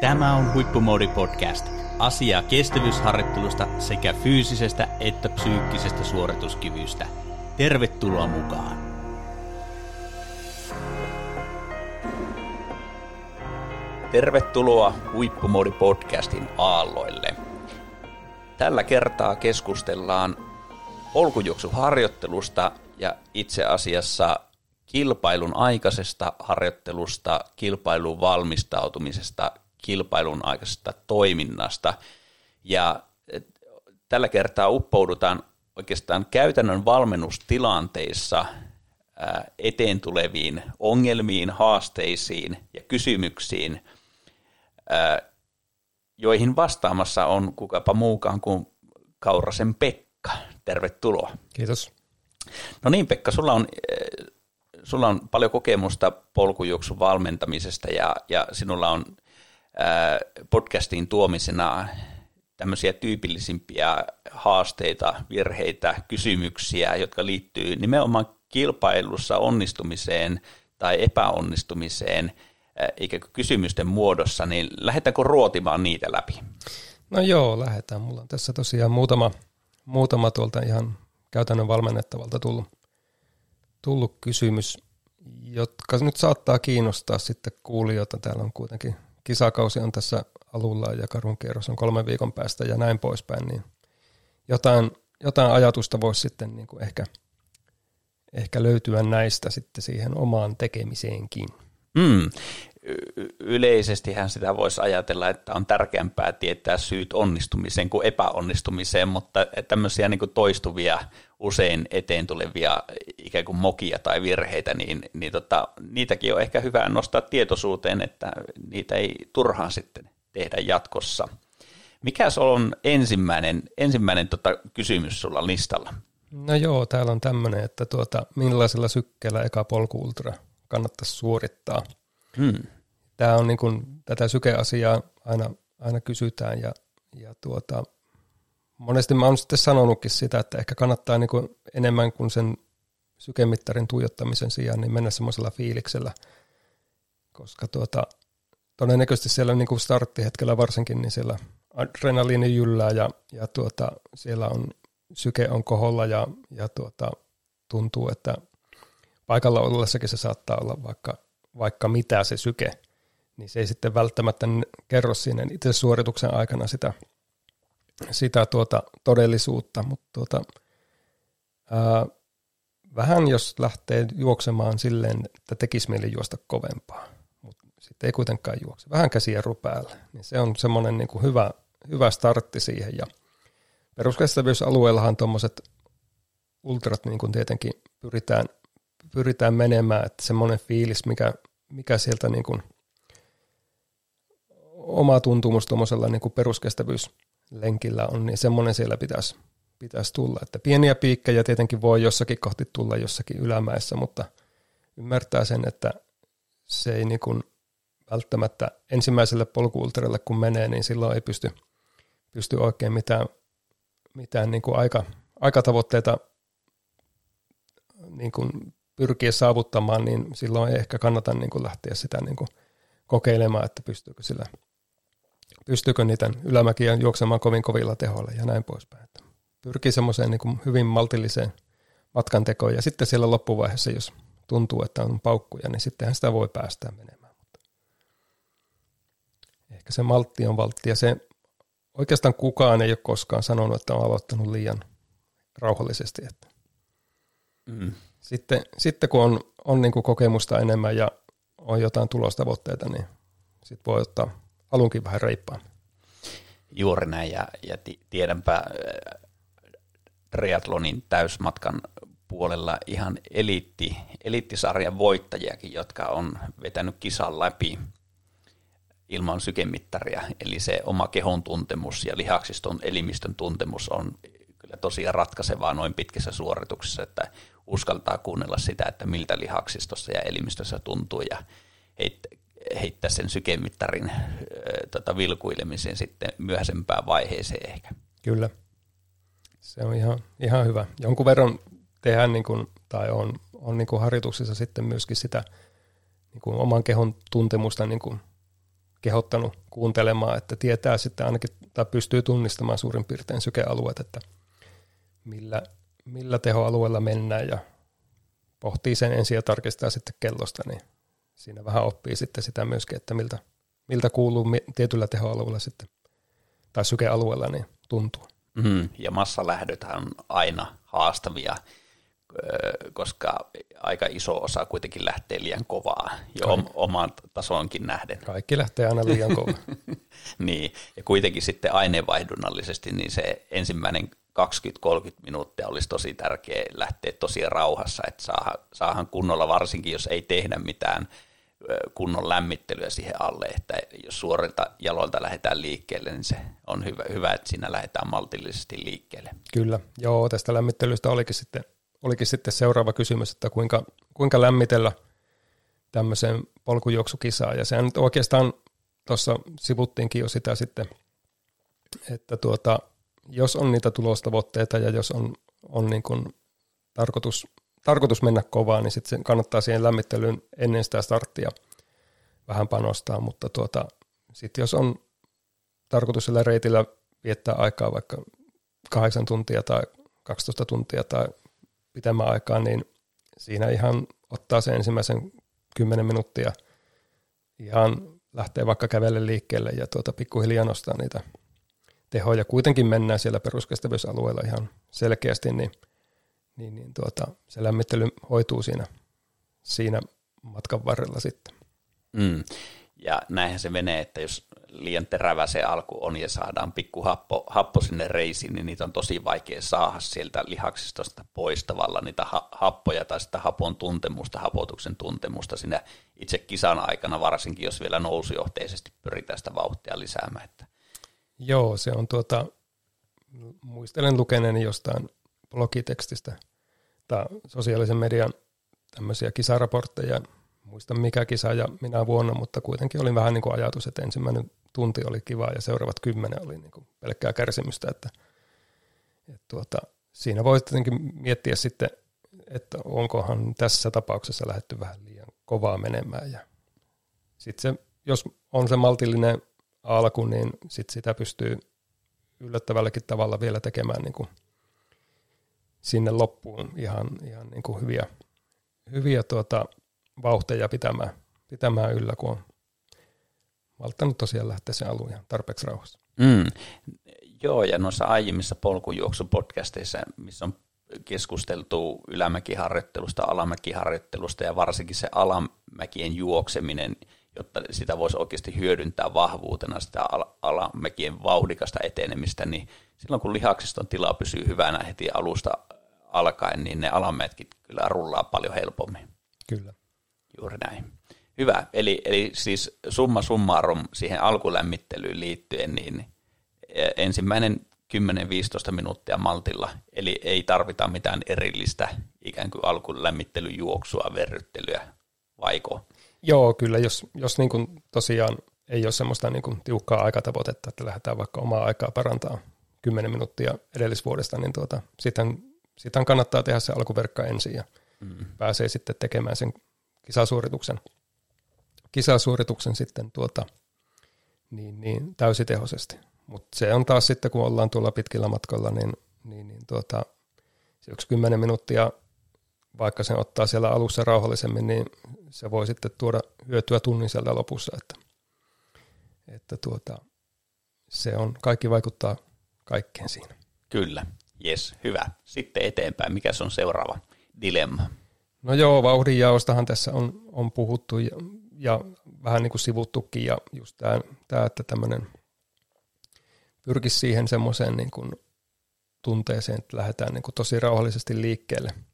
Tämä on Huippumoodi Podcast. Asiaa kestävyysharjoittelusta sekä fyysisestä että psyykkisestä suorituskyvystä. Tervetuloa mukaan! Tervetuloa Huippumoodi Podcastin aalloille. Tällä kertaa keskustellaan polkujuoksuharjoittelusta ja itse asiassa kilpailun aikaisesta harjoittelusta, kilpailun valmistautumisesta, kilpailun aikaisesta toiminnasta. Ja tällä kertaa uppoudutaan oikeastaan käytännön valmennustilanteissa eteen tuleviin ongelmiin, haasteisiin ja kysymyksiin, joihin vastaamassa on kukapa muukaan kuin Kaurasen Pekka. Tervetuloa. Kiitos. No niin Pekka, sulla on sulla on paljon kokemusta polkujuoksun valmentamisesta ja, ja sinulla on podcastiin tuomisena tämmöisiä tyypillisimpiä haasteita, virheitä, kysymyksiä, jotka liittyy nimenomaan kilpailussa onnistumiseen tai epäonnistumiseen, eikä kysymysten muodossa, niin lähdetäänkö ruotimaan niitä läpi? No joo, lähdetään. Mulla on tässä tosiaan muutama, muutama tuolta ihan käytännön valmennettavalta tullut tullut kysymys, jotka nyt saattaa kiinnostaa sitten kuulijoita. Täällä on kuitenkin kisakausi on tässä alulla ja karun kierros on kolmen viikon päästä ja näin poispäin, niin jotain, jotain ajatusta voisi sitten niin kuin ehkä, ehkä löytyä näistä sitten siihen omaan tekemiseenkin. Mm yleisestihän sitä voisi ajatella, että on tärkeämpää tietää syyt onnistumiseen kuin epäonnistumiseen, mutta tämmöisiä niin kuin toistuvia, usein eteen tulevia ikään kuin mokia tai virheitä, niin, niin tota, niitäkin on ehkä hyvä nostaa tietoisuuteen, että niitä ei turhaan sitten tehdä jatkossa. Mikä on ensimmäinen, ensimmäinen tota kysymys sulla listalla? No joo, täällä on tämmöinen, että tuota, millaisella sykkeellä eka polkuultra kannattaisi suorittaa – Hmm. Tämä on niin kuin, tätä sykeasiaa aina, aina kysytään ja, ja tuota, monesti mä oon sitten sanonutkin sitä, että ehkä kannattaa niin kuin enemmän kuin sen sykemittarin tuijottamisen sijaan niin mennä semmoisella fiiliksellä, koska tuota, todennäköisesti siellä niin kuin starttihetkellä varsinkin, niin siellä adrenaliini jyllää ja, ja tuota, siellä on syke on koholla ja, ja tuota, tuntuu, että paikalla ollessakin se saattaa olla vaikka vaikka mitä se syke, niin se ei sitten välttämättä kerro siinä itse suorituksen aikana sitä, sitä tuota todellisuutta, mutta tuota, ää, vähän jos lähtee juoksemaan silleen, että tekisi mieli juosta kovempaa, mutta sitten ei kuitenkaan juokse, vähän käsiä päällä, niin se on semmoinen niin kuin hyvä, hyvä startti siihen. Ja peruskestävyysalueellahan tuommoiset ultrat niin kuin tietenkin pyritään, pyritään menemään, että semmoinen fiilis, mikä mikä sieltä niin kuin oma tuntumus tuommoisella niin peruskestävyyslenkillä on, niin semmoinen siellä pitäisi, pitäisi tulla. Että pieniä piikkejä tietenkin voi jossakin kohti tulla jossakin ylämäessä, mutta ymmärtää sen, että se ei niin kuin välttämättä ensimmäiselle polkuulterille kun menee, niin silloin ei pysty, pysty oikein mitään, mitään niin kuin aika, aikatavoitteita niin kuin pyrkiä saavuttamaan, niin silloin ei ehkä kannata niin kuin lähteä sitä niin kuin kokeilemaan, että pystyykö sillä pystyykö niitä ylämäkiä juoksemaan kovin kovilla tehoilla ja näin poispäin. Että pyrkii semmoiseen niin hyvin maltilliseen matkan tekoon ja sitten siellä loppuvaiheessa, jos tuntuu, että on paukkuja, niin sittenhän sitä voi päästää menemään. Mutta ehkä se maltti on valtti ja se oikeastaan kukaan ei ole koskaan sanonut, että on aloittanut liian rauhallisesti. Että mm. Sitten, sitten kun on, on niin kokemusta enemmän ja on jotain tulostavoitteita, niin sitten voi ottaa alunkin vähän reippaan. Juuri näin, ja, ja tiedänpä äh, triatlonin täysmatkan puolella ihan eliitti, eliittisarjan voittajiakin, jotka on vetänyt kisan läpi ilman sykemittaria, eli se oma kehon tuntemus ja lihaksiston elimistön tuntemus on kyllä tosiaan ratkaisevaa noin pitkissä suorituksissa, että uskaltaa kuunnella sitä, että miltä lihaksistossa ja elimistössä tuntuu ja heittää sen sykemittarin tota, vilkuilemisen sitten myöhäisempään vaiheeseen ehkä. Kyllä, se on ihan, ihan hyvä. Jonkun verran tehdään niin kuin, tai on, on niin kuin harjoituksissa sitten myöskin sitä niin kuin oman kehon tuntemusta niin kuin kehottanut kuuntelemaan, että tietää sitten ainakin, tai pystyy tunnistamaan suurin piirtein sykealueet, että millä, millä tehoalueella mennään ja pohtii sen ensin ja tarkistaa sitten kellosta, niin siinä vähän oppii sitten sitä myöskin, että miltä, miltä kuuluu tietyllä tehoalueella sitten, tai sykealueella, niin tuntuu. Mm, ja massalähdöthän on aina haastavia, koska aika iso osa kuitenkin lähtee liian kovaa jo Kaik- omaan tasoonkin nähden. Kaikki lähtee aina liian kovaa. niin, ja kuitenkin sitten aineenvaihdunnallisesti niin se ensimmäinen 20-30 minuuttia olisi tosi tärkeä lähteä tosi rauhassa, että saahan kunnolla varsinkin, jos ei tehdä mitään kunnon lämmittelyä siihen alle, että jos suorilta jaloilta lähdetään liikkeelle, niin se on hyvä, hyvä että siinä lähdetään maltillisesti liikkeelle. Kyllä, joo, tästä lämmittelystä olikin sitten, olikin sitten seuraava kysymys, että kuinka, kuinka lämmitellä tämmöiseen polkujuoksukisaan, ja sehän nyt oikeastaan tuossa sivuttiinkin jo sitä sitten, että tuota, jos on niitä tulostavoitteita ja jos on, on niin kuin tarkoitus, tarkoitus mennä kovaa, niin sitten kannattaa siihen lämmittelyyn ennen sitä starttia vähän panostaa, mutta tuota, sitten jos on tarkoitus sillä reitillä viettää aikaa vaikka 8 tuntia tai 12 tuntia tai pitemmän aikaa, niin siinä ihan ottaa sen ensimmäisen 10 minuuttia ihan lähtee vaikka kävelle liikkeelle ja tuota pikkuhiljaa nostaa niitä tehoja. Kuitenkin mennään siellä peruskestävyysalueella ihan selkeästi, niin, niin, niin tuota, se lämmittely hoituu siinä, siinä matkan varrella sitten. Mm. Ja näinhän se menee, että jos liian terävä se alku on ja saadaan pikku happo, happo sinne reisiin, niin niitä on tosi vaikea saada sieltä lihaksistosta pois tavallaan niitä ha- happoja tai sitä hapon tuntemusta, hapotuksen tuntemusta siinä itse kisan aikana, varsinkin jos vielä nousujohteisesti pyritään sitä vauhtia lisäämään. Että Joo, se on tuota, muistelen lukeneeni jostain blogitekstistä tai sosiaalisen median tämmöisiä kisaraportteja. Muista mikä kisa ja minä vuonna, mutta kuitenkin oli vähän niin kuin ajatus, että ensimmäinen tunti oli kiva ja seuraavat kymmenen oli niin kuin pelkkää kärsimystä, että, että tuota, siinä voi tietenkin miettiä sitten, että onkohan tässä tapauksessa lähetty vähän liian kovaa menemään ja sitten se, jos on se maltillinen alku, niin sit sitä pystyy yllättävälläkin tavalla vielä tekemään niin kuin sinne loppuun ihan, ihan niin kuin hyviä, hyviä tuota, vauhteja pitämään, pitämään yllä, kun on malttanut tosiaan lähteä sen alun ihan tarpeeksi rauhassa. Mm. Joo, ja noissa aiemmissa polkujuoksupodcasteissa, missä on keskusteltu ylämäkiharjoittelusta, alamäkiharjoittelusta ja varsinkin se alamäkien juokseminen – jotta sitä voisi oikeasti hyödyntää vahvuutena sitä alamekien vauhdikasta etenemistä, niin silloin kun lihaksiston tila pysyy hyvänä heti alusta alkaen, niin ne alametkin kyllä rullaa paljon helpommin. Kyllä. Juuri näin. Hyvä. Eli, eli siis summa summarum siihen alkulämmittelyyn liittyen, niin e, ensimmäinen 10-15 minuuttia maltilla, eli ei tarvita mitään erillistä ikään kuin alkulämmittelyjuoksua, verryttelyä, vaiko? Joo, kyllä, jos, jos niin kuin tosiaan ei ole semmoista niin kuin tiukkaa aikatavoitetta, että lähdetään vaikka omaa aikaa parantaa 10 minuuttia edellisvuodesta, niin tuota, sitten, sitten kannattaa tehdä se alkuverkka ensin ja mm. pääsee sitten tekemään sen kisasuorituksen, kisasuorituksen sitten tuota, niin, niin täysitehoisesti. Mutta se on taas sitten, kun ollaan tuolla pitkillä matkoilla, niin, niin, niin tuota, se yksi 10 minuuttia vaikka sen ottaa siellä alussa rauhallisemmin, niin se voi sitten tuoda hyötyä tunnin sieltä lopussa, että, että tuota, se on, kaikki vaikuttaa kaikkeen siinä. Kyllä, jes, hyvä. Sitten eteenpäin, mikä se on seuraava dilemma? No joo, vauhdinjaostahan tässä on, on puhuttu ja, ja vähän niin kuin sivuttukin ja just tämä, että tämmöinen pyrkisi siihen semmoiseen niin kuin tunteeseen, että lähdetään niin kuin tosi rauhallisesti liikkeelle –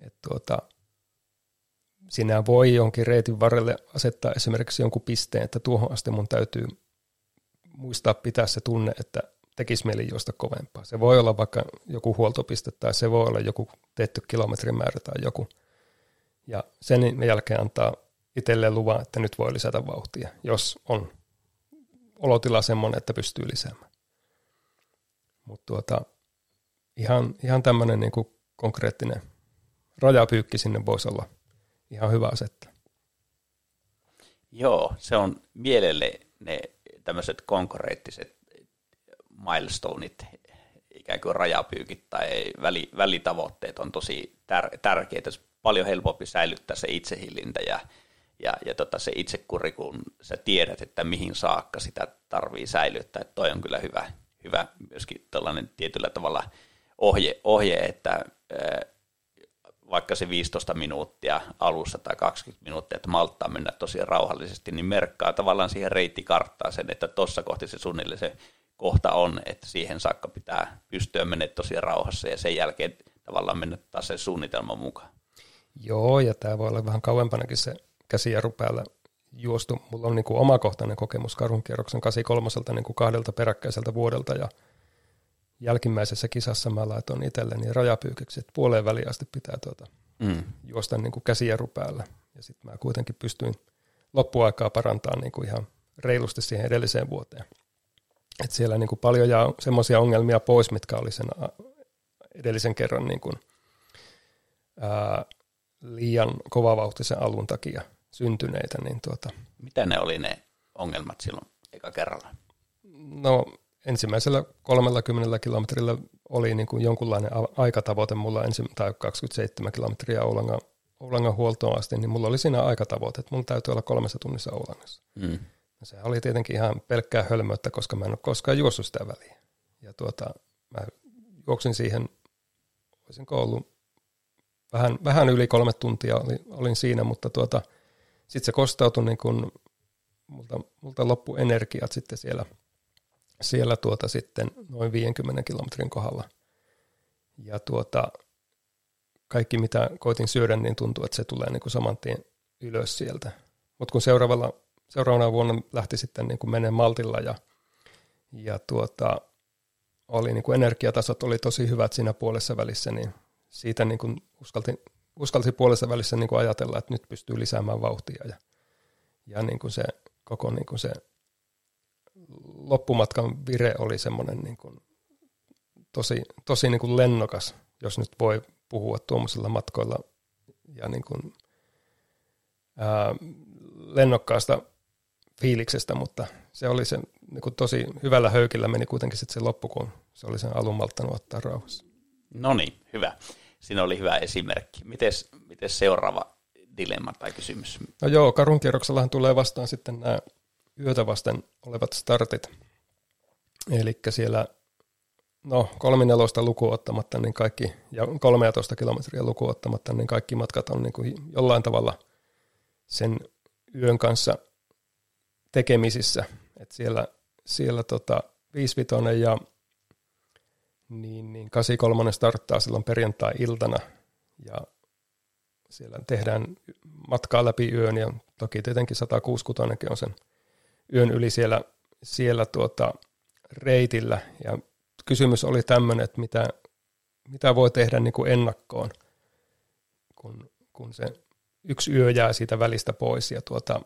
et tuota, sinä voi jonkin reitin varrelle asettaa esimerkiksi jonkun pisteen, että tuohon asti mun täytyy muistaa pitää se tunne, että tekisi mieli juosta kovempaa. Se voi olla vaikka joku huoltopiste tai se voi olla joku tehty kilometrimäärä tai joku. Ja sen jälkeen antaa itselleen luvan, että nyt voi lisätä vauhtia, jos on olotila semmoinen, että pystyy lisäämään. Mutta tuota, ihan, ihan tämmöinen niin konkreettinen rajapyykki sinne voisi olla ihan hyvä asettaa. Joo, se on mielelle ne tämmöiset konkreettiset milestoneit, ikään kuin rajapyykit tai väli, välitavoitteet on tosi tär, tärkeitä. Paljon helpompi säilyttää se itsehillintä ja, ja, ja tota se itsekuri, kun sä tiedät, että mihin saakka sitä tarvii säilyttää. Että toi on kyllä hyvä, hyvä myöskin tällainen tietyllä tavalla ohje, ohje että vaikka se 15 minuuttia alussa tai 20 minuuttia, että malttaa mennä tosi rauhallisesti, niin merkkaa tavallaan siihen reittikarttaan sen, että tuossa kohti se suunnilleen se kohta on, että siihen saakka pitää pystyä menemään tosi rauhassa ja sen jälkeen tavallaan mennä taas sen suunnitelman mukaan. Joo, ja tämä voi olla vähän kauempanakin se käsijarru päällä juostu. Mulla on niin kuin omakohtainen kokemus karunkierroksen 83 niin kuin kahdelta peräkkäiseltä vuodelta, ja jälkimmäisessä kisassa mä laitoin itselleni rajapyykiksi, että puoleen väliin asti pitää tuota, mm. juosta niin kuin käsijarru päällä. Ja sitten mä kuitenkin pystyin loppuaikaa parantamaan niin kuin ihan reilusti siihen edelliseen vuoteen. Et siellä niin kuin paljon jää semmoisia ongelmia pois, mitkä oli sen edellisen kerran niin kuin, ää, liian kovavauhtisen alun takia syntyneitä. Niin tuota, Mitä ne oli ne ongelmat silloin eka kerralla? No ensimmäisellä 30 kilometrillä oli niin kuin jonkunlainen aikatavoite mulla ensi, tai 27 kilometriä Oulangan, Oulangan huoltoon asti, niin mulla oli siinä aikatavoite, että mulla täytyy olla kolmessa tunnissa Oulangassa. Mm. Ja se oli tietenkin ihan pelkkää hölmöyttä, koska mä en ole koskaan juossut sitä väliä. Ja tuota, mä juoksin siihen, olisinko ollut vähän, vähän yli kolme tuntia olin, olin siinä, mutta tuota, sitten se kostautui niin kuin, multa, multa loppu energiat sitten siellä – siellä tuota sitten noin 50 kilometrin kohdalla. Ja tuota, kaikki mitä koitin syödä, niin tuntuu, että se tulee niin kuin saman tien ylös sieltä. Mutta kun seuraavalla, seuraavana vuonna lähti sitten niin kuin menee maltilla ja, ja tuota, oli niin kuin energiatasot oli tosi hyvät siinä puolessa välissä, niin siitä niin kuin uskaltin, uskaltin puolessa välissä niin kuin ajatella, että nyt pystyy lisäämään vauhtia ja, ja niin kuin se koko niin kuin se loppumatkan vire oli semmoinen niin kuin tosi, tosi niin kuin lennokas, jos nyt voi puhua tuommoisilla matkoilla ja niin kuin, ää, lennokkaasta fiiliksestä, mutta se oli se niin kuin tosi hyvällä höykillä meni kuitenkin sitten se loppu, kun se oli sen alun malttanut ottaa rauhassa. No niin, hyvä. Siinä oli hyvä esimerkki. Mites, mites seuraava dilemma tai kysymys? No joo, karunkierroksellahan tulee vastaan sitten nämä yötä vasten olevat startit. Eli siellä no, kolminelosta lukuun ottamatta, niin kaikki, ja 13 kilometriä lukuun ottamatta, niin kaikki matkat on niin kuin jollain tavalla sen yön kanssa tekemisissä. Et siellä siellä tota, 55 ja niin, niin 83 starttaa silloin perjantai-iltana ja siellä tehdään matkaa läpi yön ja toki tietenkin 166 on sen yön yli siellä, siellä tuota reitillä. Ja kysymys oli tämmöinen, että mitä, mitä voi tehdä niin kuin ennakkoon, kun, kun se yksi yö jää siitä välistä pois. Ja tuota,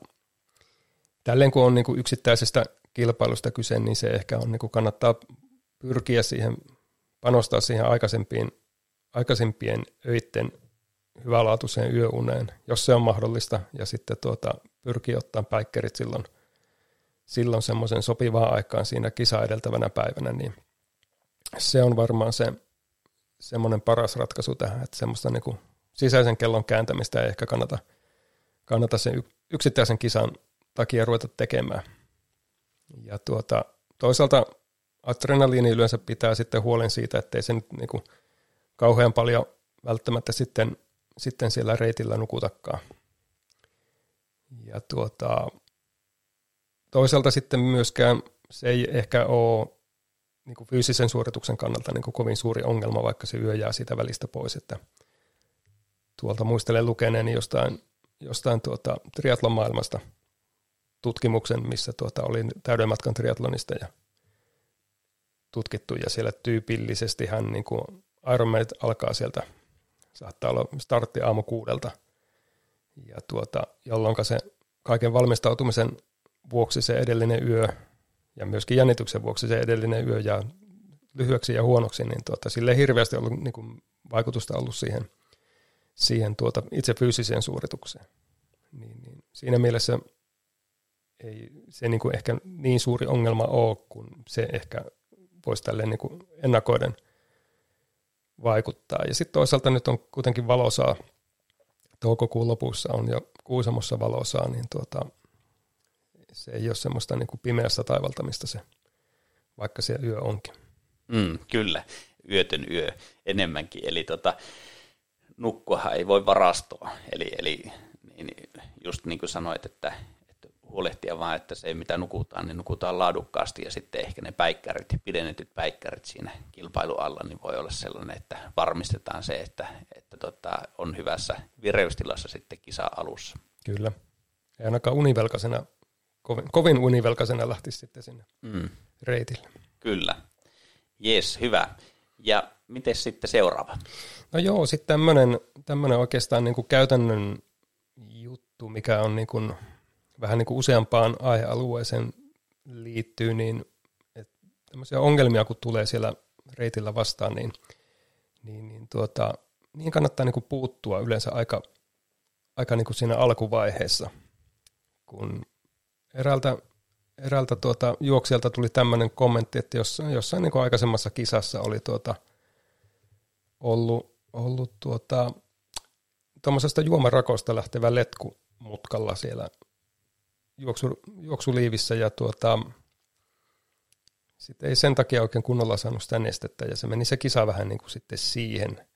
tälleen kun on niin kuin yksittäisestä kilpailusta kyse, niin se ehkä on, niin kuin kannattaa pyrkiä siihen, panostaa siihen aikaisempiin, aikaisempien öiden hyvälaatuiseen yöuneen, jos se on mahdollista, ja sitten tuota, pyrkiä ottaa päikkerit silloin silloin semmoisen sopivaan aikaan siinä kisa edeltävänä päivänä, niin se on varmaan se semmoinen paras ratkaisu tähän, että semmoista niin kuin sisäisen kellon kääntämistä ei ehkä kannata, kannata sen yksittäisen kisan takia ruveta tekemään. Ja tuota, toisaalta adrenaliini yleensä pitää sitten huolen siitä, ettei se nyt niin kuin kauhean paljon välttämättä sitten, sitten siellä reitillä nukutakaan. Ja tuota, Toisaalta sitten myöskään se ei ehkä ole niin kuin fyysisen suorituksen kannalta niin kuin kovin suuri ongelma, vaikka se yö jää siitä välistä pois. Että tuolta muistelen lukeneeni jostain, jostain tuota, triatlon maailmasta tutkimuksen, missä tuota, oli täyden matkan triatlonista ja tutkittu, ja siellä tyypillisesti hän niin kuin Ironman alkaa sieltä, saattaa olla startti aamu kuudelta, ja tuota, jolloin se kaiken valmistautumisen vuoksi se edellinen yö ja myöskin jännityksen vuoksi se edellinen yö jää lyhyeksi ja huonoksi, niin tuota, sille ei hirveästi ollut niin kuin, vaikutusta ollut siihen, siihen tuota, itse fyysiseen suoritukseen. Niin, niin, siinä mielessä ei se niin kuin ehkä niin suuri ongelma ole, kun se ehkä voisi tälleen niin kuin ennakoiden vaikuttaa. Ja sitten toisaalta nyt on kuitenkin valosaa, toukokuun lopussa on jo Kuusamossa valosaa, niin tuota, se ei ole semmoista niin kuin pimeässä taivaltamista se, vaikka se yö onkin. Mm, kyllä, yötön yö enemmänkin. Eli tota, nukkuahan ei voi varastoa. Eli, eli niin just niin kuin sanoit, että, että huolehtia vaan, että se mitä nukutaan, niin nukutaan laadukkaasti ja sitten ehkä ne päikkärit, pidennetyt päikkärit siinä kilpailu alla, niin voi olla sellainen, että varmistetaan se, että, että tota, on hyvässä vireystilassa sitten kisa alussa. Kyllä. Ei ainakaan univelkaisena, kovin, kovin univelkaisena lähtisi sitten sinne mm. reitille. Kyllä. Jes, hyvä. Ja miten sitten seuraava? No joo, sitten tämmöinen, tämmöinen oikeastaan niin kuin käytännön juttu, mikä on niin kuin, vähän niin kuin useampaan aihealueeseen liittyy, niin että tämmöisiä ongelmia, kun tulee siellä reitillä vastaan, niin, niin, niin tuota, niin kannattaa niin kuin puuttua yleensä aika, aika niin kuin siinä alkuvaiheessa, kun eräältä, eräältä tuota, juoksijalta tuli tämmöinen kommentti, että jossain, jossain niin kuin aikaisemmassa kisassa oli tuota, ollut, ollut tuota, tuommoisesta juomarakosta lähtevä letku mutkalla siellä juoksu, juoksuliivissä ja tuota, sitten ei sen takia oikein kunnolla saanut sitä nestettä ja se meni se kisa vähän niin kuin sitten siihen.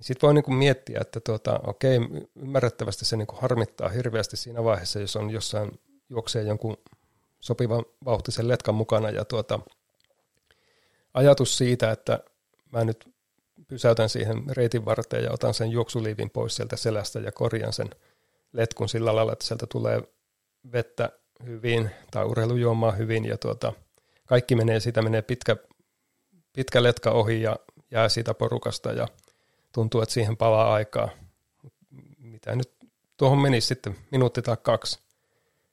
Sitten voi niin kuin miettiä, että tuota, okei, ymmärrettävästi se niin kuin harmittaa hirveästi siinä vaiheessa, jos on jossain juoksee jonkun sopivan vauhtisen letkan mukana ja tuota, ajatus siitä, että mä nyt pysäytän siihen reitin varteen ja otan sen juoksuliivin pois sieltä selästä ja korjan sen letkun sillä lailla, että sieltä tulee vettä hyvin tai urheilujuomaa hyvin ja tuota, kaikki menee, siitä menee pitkä, pitkä letka ohi ja jää siitä porukasta ja tuntuu, että siihen palaa aikaa. Mitä nyt tuohon menisi sitten minuutti tai kaksi,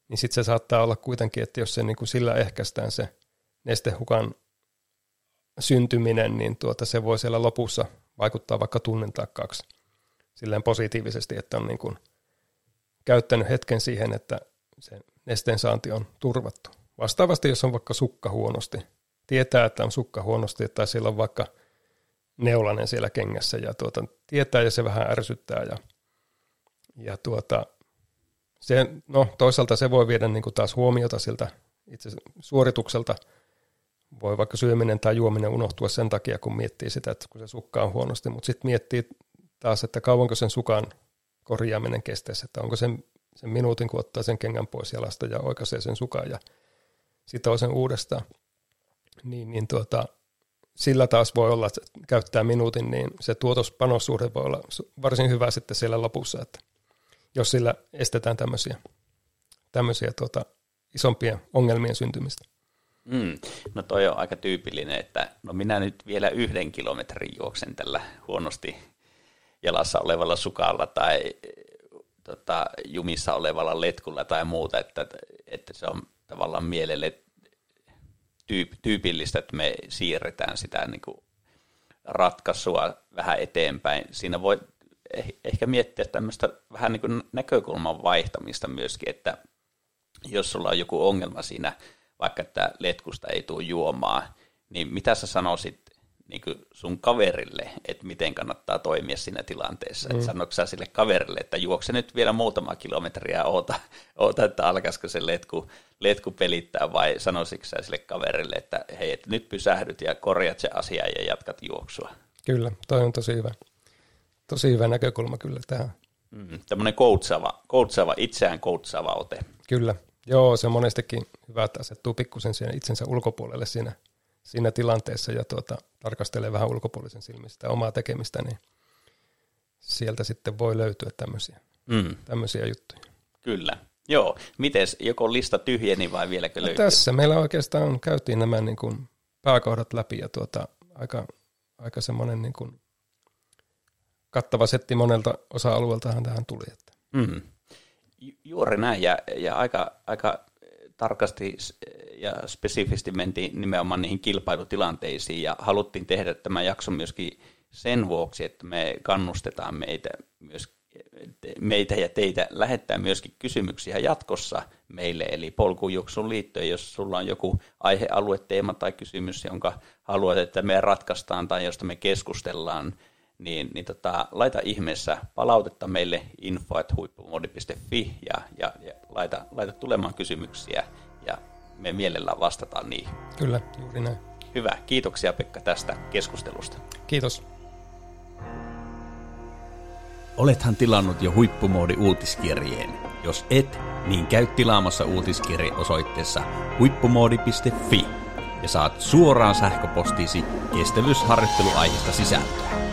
niin sitten se saattaa olla kuitenkin, että jos se niin kuin sillä ehkäistään se nestehukan syntyminen, niin tuota, se voi siellä lopussa vaikuttaa vaikka tunnin tai kaksi silleen positiivisesti, että on niin kuin käyttänyt hetken siihen, että se nesteen saanti on turvattu. Vastaavasti, jos on vaikka sukka huonosti, tietää, että on sukka huonosti, tai siellä on vaikka neulanen siellä kengässä, ja tuota, tietää, ja se vähän ärsyttää, ja, ja tuota, se, no, toisaalta se voi viedä niin taas huomiota siltä itse suoritukselta, voi vaikka syöminen tai juominen unohtua sen takia, kun miettii sitä, että kun se sukka on huonosti, mutta sitten miettii taas, että kauanko sen sukan korjaaminen kestäisi, että onko sen, sen minuutin, kun ottaa sen kengän pois jalasta ja oikaisee sen sukan ja sitoo sen uudestaan, niin, niin tuota, sillä taas voi olla, että käyttää minuutin, niin se tuotospanossuhde voi olla varsin hyvä sitten siellä lopussa, että jos sillä estetään tämmöisiä, tämmöisiä tuota, isompia ongelmien syntymistä. Mm. No toi on aika tyypillinen, että no minä nyt vielä yhden kilometrin juoksen tällä huonosti jalassa olevalla sukalla tai tota, jumissa olevalla letkulla tai muuta, että, että se on tavallaan mielelle tyyp, tyypillistä, että me siirretään sitä niin kuin ratkaisua vähän eteenpäin. Siinä voi eh, ehkä miettiä tämmöistä vähän niin kuin näkökulman vaihtamista myöskin, että jos sulla on joku ongelma siinä vaikka että letkusta ei tule juomaa, niin mitä sä sanoisit niin sun kaverille, että miten kannattaa toimia siinä tilanteessa? Mm. Sanoitko sä sille kaverille, että juokse nyt vielä muutama kilometriä oota, oota että alkaisiko se letku, letku pelittää vai sanoisitko sä sille kaverille, että hei, että nyt pysähdyt ja korjat se asia ja jatkat juoksua? Kyllä, toi on tosi hyvä. Tosi hyvä näkökulma kyllä tähän. Mm, tämmöinen koutsaava, koutsaava, itseään koutsaava ote. Kyllä, Joo, se on monestikin hyvä, että asettuu pikkusen siihen itsensä ulkopuolelle siinä, siinä tilanteessa ja tuota, tarkastelee vähän ulkopuolisen silmin sitä omaa tekemistä, niin sieltä sitten voi löytyä tämmöisiä, mm. tämmöisiä juttuja. Kyllä. Joo. Miten joko lista tyhjeni vai vieläkö no löytyy? Tässä meillä oikeastaan käytiin nämä niin kuin pääkohdat läpi ja tuota, aika, aika semmoinen niin kuin kattava setti monelta osa-alueeltahan tähän tuli. Että. Mm. Juuri näin, ja, ja aika, aika tarkasti ja spesifisti mentiin nimenomaan niihin kilpailutilanteisiin, ja haluttiin tehdä tämä jakso myöskin sen vuoksi, että me kannustetaan meitä myös meitä ja teitä lähettää myöskin kysymyksiä jatkossa meille, eli Polkujuksun liittoon, jos sulla on joku aihealue, teema tai kysymys, jonka haluat, että me ratkaistaan tai josta me keskustellaan, niin, niin tota, laita ihmeessä palautetta meille info.huippumodi.fi ja, ja, ja laita, laita tulemaan kysymyksiä ja me mielellään vastataan niihin. Kyllä, juuri näin. Hyvä, kiitoksia Pekka tästä keskustelusta. Kiitos. Olethan tilannut jo huippumoodi uutiskirjeen. Jos et, niin käy tilaamassa uutiskirje osoitteessa huippumoodi.fi ja saat suoraan sähköpostiisi kestävyysharjoitteluaiheista sisältöä.